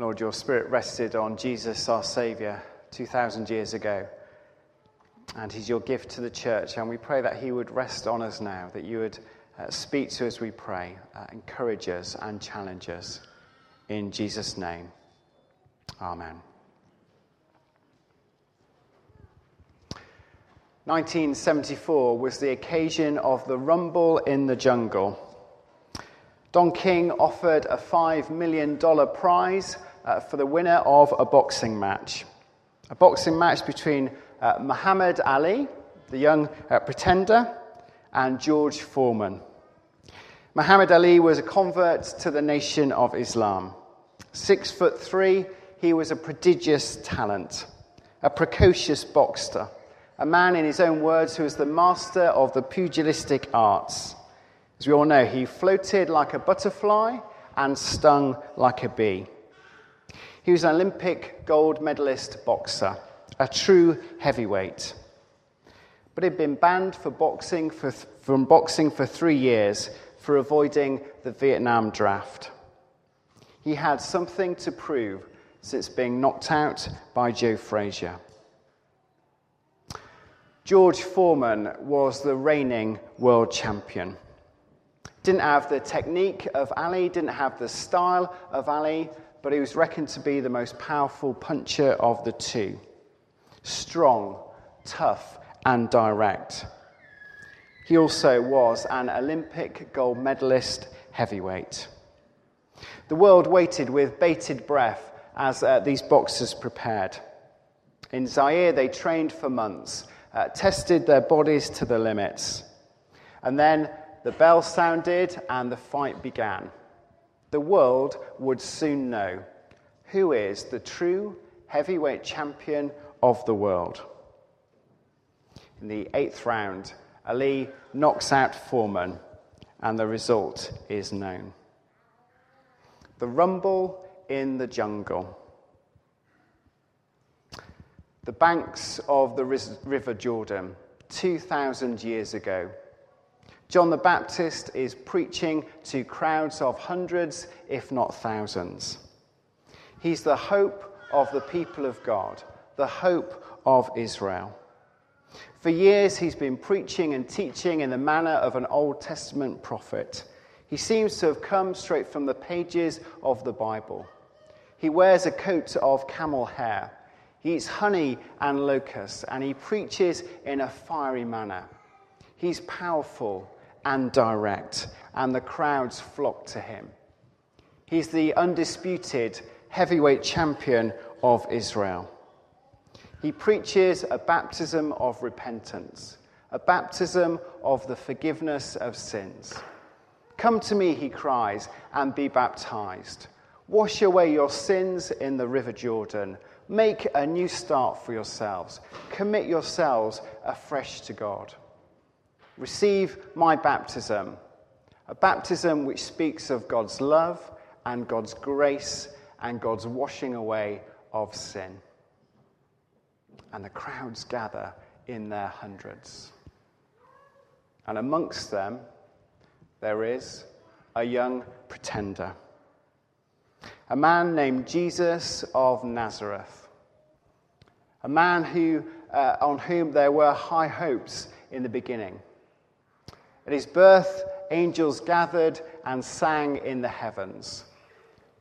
Lord, your spirit rested on Jesus, our Saviour, 2,000 years ago. And he's your gift to the church. And we pray that he would rest on us now, that you would uh, speak to us, we pray, uh, encourage us and challenge us. In Jesus' name, amen. 1974 was the occasion of the rumble in the jungle. Don King offered a $5 million prize uh, for the winner of a boxing match. A boxing match between uh, Muhammad Ali, the young uh, pretender, and George Foreman. Muhammad Ali was a convert to the Nation of Islam. Six foot three, he was a prodigious talent, a precocious boxer, a man, in his own words, who was the master of the pugilistic arts. As we all know, he floated like a butterfly and stung like a bee. He was an Olympic gold medalist boxer, a true heavyweight. But he'd been banned boxing for, from boxing for three years for avoiding the Vietnam draft. He had something to prove since being knocked out by Joe Frazier. George Foreman was the reigning world champion. Didn't have the technique of Ali, didn't have the style of Ali, but he was reckoned to be the most powerful puncher of the two. Strong, tough, and direct. He also was an Olympic gold medalist heavyweight. The world waited with bated breath as uh, these boxers prepared. In Zaire, they trained for months, uh, tested their bodies to the limits. And then the bell sounded and the fight began. The world would soon know who is the true heavyweight champion of the world. In the eighth round, Ali knocks out Foreman, and the result is known. The rumble in the jungle. The banks of the River Jordan, 2,000 years ago, John the Baptist is preaching to crowds of hundreds, if not thousands. He's the hope of the people of God, the hope of Israel. For years, he's been preaching and teaching in the manner of an Old Testament prophet. He seems to have come straight from the pages of the Bible. He wears a coat of camel hair. He eats honey and locusts, and he preaches in a fiery manner. He's powerful and direct, and the crowds flock to him. He's the undisputed heavyweight champion of Israel. He preaches a baptism of repentance, a baptism of the forgiveness of sins. Come to me, he cries, and be baptized. Wash away your sins in the river Jordan. Make a new start for yourselves. Commit yourselves afresh to God. Receive my baptism, a baptism which speaks of God's love and God's grace and God's washing away of sin. And the crowds gather in their hundreds. And amongst them, there is a young pretender, a man named Jesus of Nazareth, a man who, uh, on whom there were high hopes in the beginning. At his birth, angels gathered and sang in the heavens.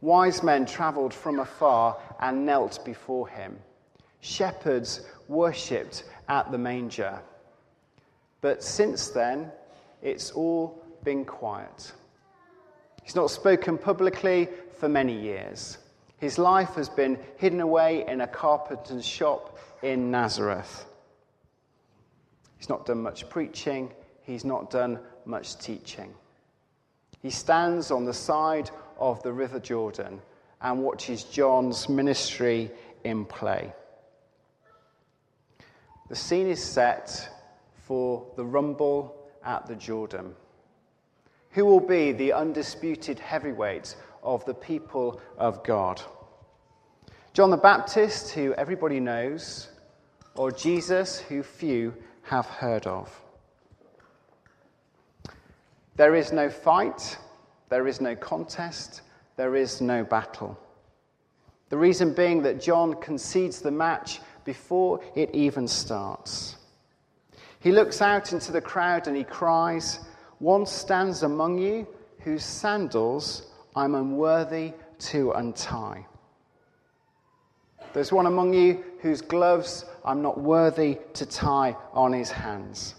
Wise men traveled from afar and knelt before him. Shepherds worshipped at the manger. But since then, it's all been quiet. He's not spoken publicly for many years. His life has been hidden away in a carpenter's shop in Nazareth. He's not done much preaching, he's not done much teaching. He stands on the side of the River Jordan and watches John's ministry in play. The scene is set for the rumble at the Jordan. Who will be the undisputed heavyweight of the people of God? John the Baptist, who everybody knows, or Jesus, who few have heard of? There is no fight, there is no contest, there is no battle. The reason being that John concedes the match before it even starts. He looks out into the crowd and he cries, One stands among you whose sandals I'm unworthy to untie. There's one among you whose gloves I'm not worthy to tie on his hands.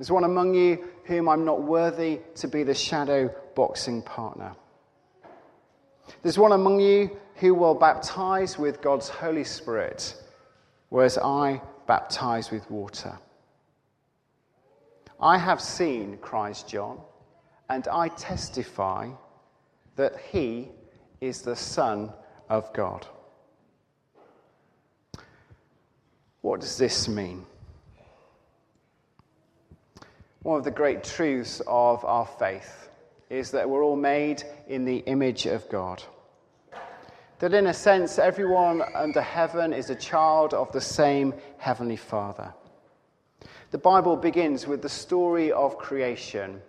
There's one among you whom I'm not worthy to be the shadow boxing partner. There's one among you who will baptize with God's Holy Spirit, whereas I baptize with water. I have seen, cries John, and I testify that he is the Son of God. What does this mean? One of the great truths of our faith is that we're all made in the image of God. That in a sense, everyone under heaven is a child of the same Heavenly Father. The Bible begins with the story of creation.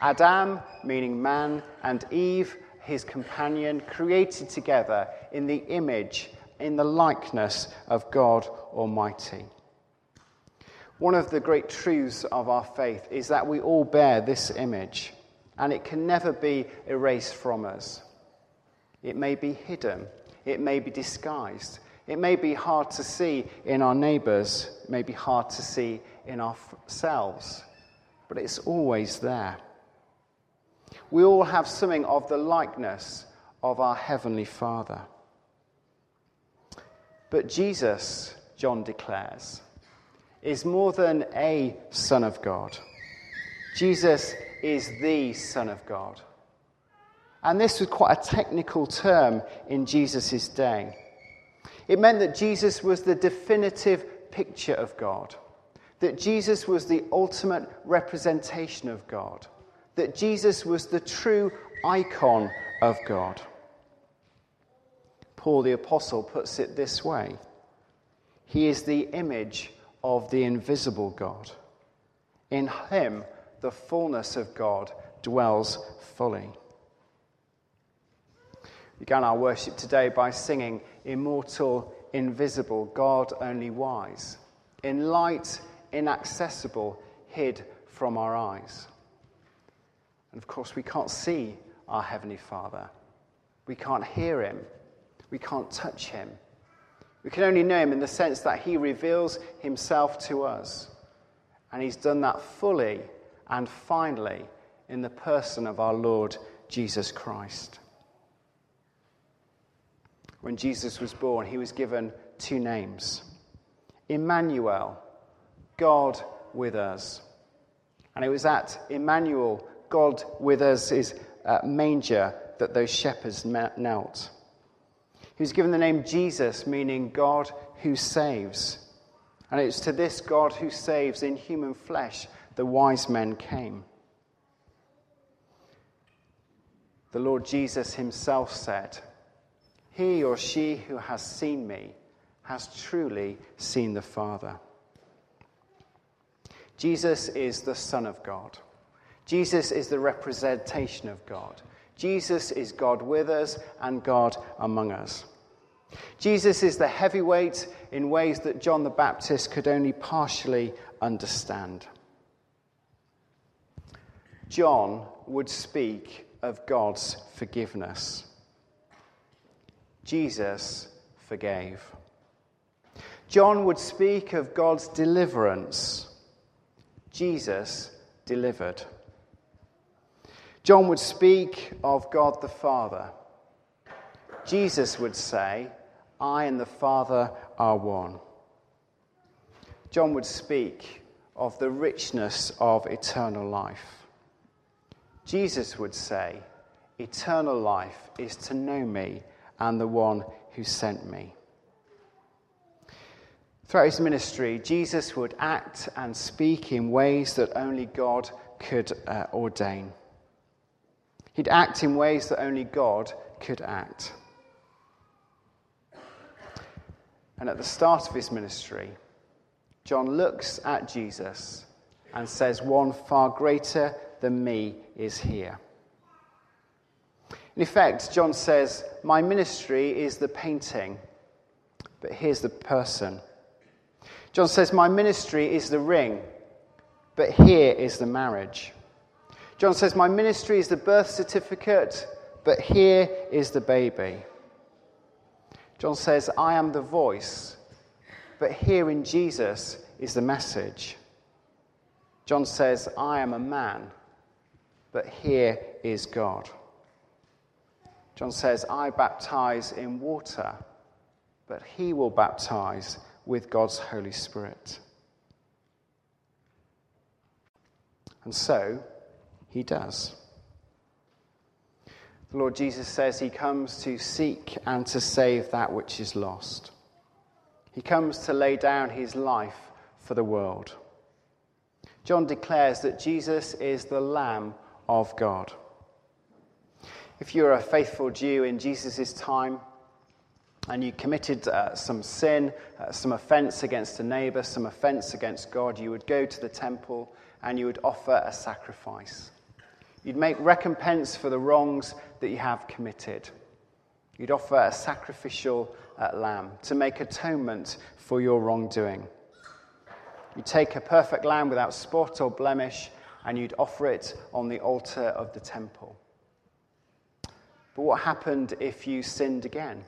Adam, meaning man, and Eve, his companion, created together in the image, in the likeness of God Almighty. One of the great truths of our faith is that we all bear this image, and it can never be erased from us. It may be hidden, it may be disguised, it may be hard to see in our neighbours, it may be hard to see in ourselves, but it's always there. We all have something of the likeness of our Heavenly Father. But Jesus, John declares, is more than a Son of God. Jesus is the Son of God. And this was quite a technical term in Jesus' day. It meant that Jesus was the definitive picture of God, that Jesus was the ultimate representation of God, that Jesus was the true icon of God. Paul the Apostle puts it this way He is the image of the invisible God. In him, the fullness of God dwells fully. We began our worship today by singing, Immortal, invisible, God only wise, in light, inaccessible, hid from our eyes. And of course, we can't see our Heavenly Father, we can't hear Him, we can't touch Him. We can only know him in the sense that he reveals himself to us. And he's done that fully and finally in the person of our Lord Jesus Christ. When Jesus was born, he was given two names Emmanuel, God with us. And it was at Emmanuel, God with us, is uh, manger that those shepherds knelt. Was given the name Jesus, meaning God who saves. And it's to this God who saves in human flesh the wise men came. The Lord Jesus himself said, He or she who has seen me has truly seen the Father. Jesus is the Son of God. Jesus is the representation of God. Jesus is God with us and God among us. Jesus is the heavyweight in ways that John the Baptist could only partially understand. John would speak of God's forgiveness. Jesus forgave. John would speak of God's deliverance. Jesus delivered. John would speak of God the Father. Jesus would say, I and the Father are one. John would speak of the richness of eternal life. Jesus would say, Eternal life is to know me and the one who sent me. Throughout his ministry, Jesus would act and speak in ways that only God could uh, ordain. He'd act in ways that only God could act. And at the start of his ministry, John looks at Jesus and says, One far greater than me is here. In effect, John says, My ministry is the painting, but here's the person. John says, My ministry is the ring, but here is the marriage. John says, My ministry is the birth certificate, but here is the baby. John says, I am the voice, but here in Jesus is the message. John says, I am a man, but here is God. John says, I baptize in water, but he will baptize with God's Holy Spirit. And so he does. The Lord Jesus says he comes to seek and to save that which is lost. He comes to lay down his life for the world. John declares that Jesus is the Lamb of God. If you're a faithful Jew in Jesus' time and you committed uh, some sin, uh, some offense against a neighbor, some offense against God, you would go to the temple and you would offer a sacrifice. You'd make recompense for the wrongs that you have committed. You'd offer a sacrificial uh, lamb to make atonement for your wrongdoing. You'd take a perfect lamb without spot or blemish and you'd offer it on the altar of the temple. But what happened if you sinned again?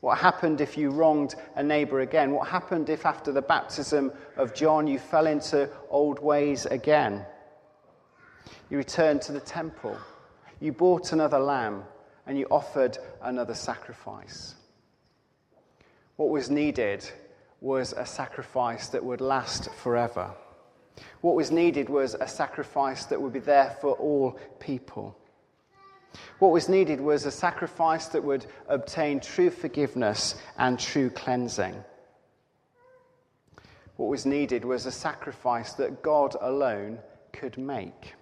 What happened if you wronged a neighbor again? What happened if after the baptism of John you fell into old ways again? You returned to the temple. You bought another lamb and you offered another sacrifice. What was needed was a sacrifice that would last forever. What was needed was a sacrifice that would be there for all people. What was needed was a sacrifice that would obtain true forgiveness and true cleansing. What was needed was a sacrifice that God alone could make.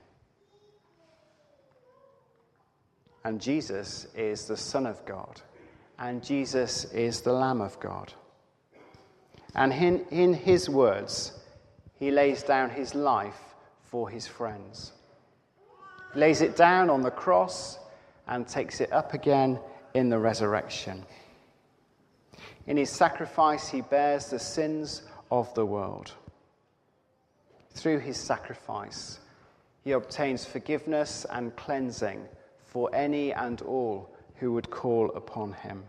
And Jesus is the Son of God, and Jesus is the Lamb of God. And in, in his words, he lays down his life for his friends. He lays it down on the cross and takes it up again in the resurrection. In his sacrifice, he bears the sins of the world. Through his sacrifice, he obtains forgiveness and cleansing for any and all who would call upon him.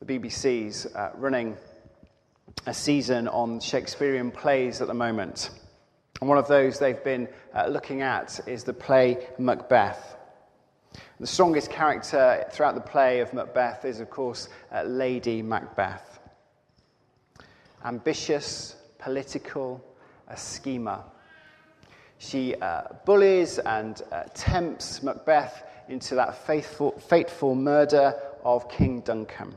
The BBC's uh, running a season on Shakespearean plays at the moment. And one of those they've been uh, looking at is the play Macbeth. The strongest character throughout the play of Macbeth is, of course, uh, Lady Macbeth. Ambitious, political, a schemer. She uh, bullies and uh, tempts Macbeth into that faithful, fateful murder of King Duncan.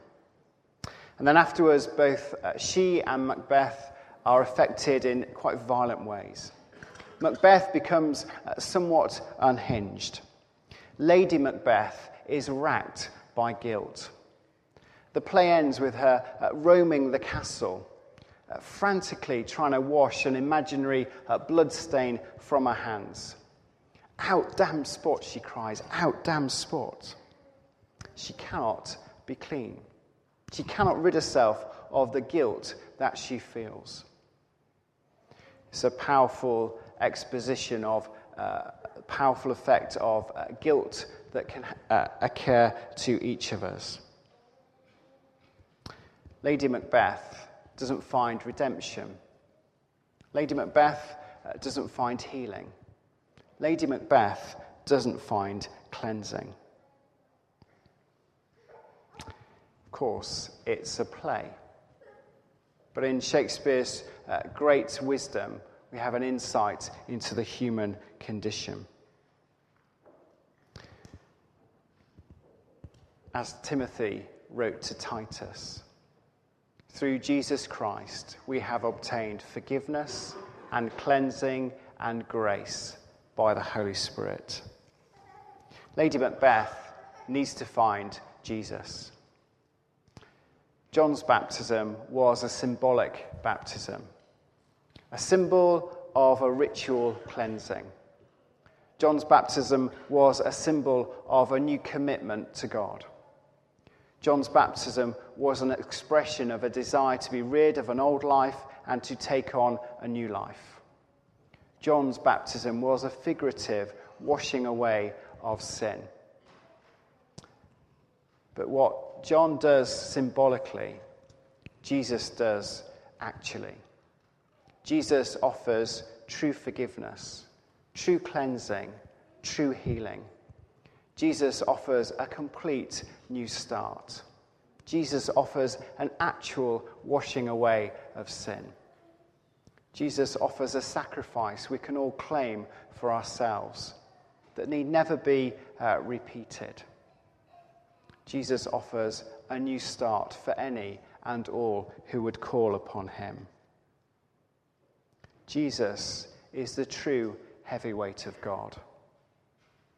And then afterwards, both uh, she and Macbeth are affected in quite violent ways. Macbeth becomes uh, somewhat unhinged. Lady Macbeth is racked by guilt. The play ends with her uh, roaming the castle, uh, frantically trying to wash an imaginary uh, bloodstain from her hands. Out, damn spot, she cries. Out, damn spot. She cannot be clean. She cannot rid herself of the guilt that she feels. It's a powerful exposition of uh, powerful effect of uh, guilt that can uh, occur to each of us. Lady Macbeth doesn't find redemption. Lady Macbeth uh, doesn't find healing. Lady Macbeth doesn't find cleansing. Of course, it's a play. But in Shakespeare's uh, great wisdom, we have an insight into the human condition. As Timothy wrote to Titus, through Jesus Christ, we have obtained forgiveness and cleansing and grace by the Holy Spirit. Lady Macbeth needs to find Jesus. John's baptism was a symbolic baptism, a symbol of a ritual cleansing. John's baptism was a symbol of a new commitment to God. John's baptism was an expression of a desire to be rid of an old life and to take on a new life. John's baptism was a figurative washing away of sin. But what John does symbolically, Jesus does actually. Jesus offers true forgiveness, true cleansing, true healing. Jesus offers a complete new start. Jesus offers an actual washing away of sin. Jesus offers a sacrifice we can all claim for ourselves that need never be uh, repeated. Jesus offers a new start for any and all who would call upon him. Jesus is the true heavyweight of God,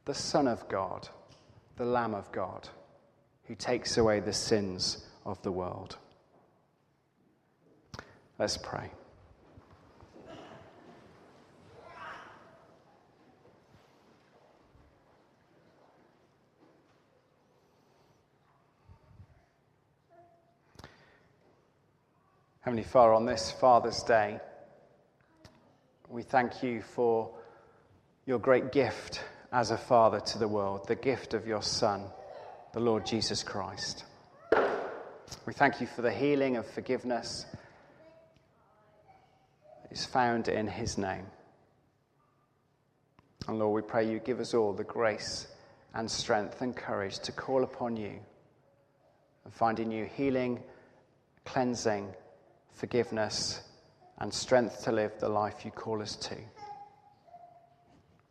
the Son of God, the Lamb of God, who takes away the sins of the world. Let's pray. Heavenly Father, on this Father's Day, we thank you for your great gift as a father to the world, the gift of your Son, the Lord Jesus Christ. We thank you for the healing of forgiveness that is found in his name. And Lord, we pray you give us all the grace and strength and courage to call upon you and find in you healing, cleansing, forgiveness, and strength to live the life you call us to.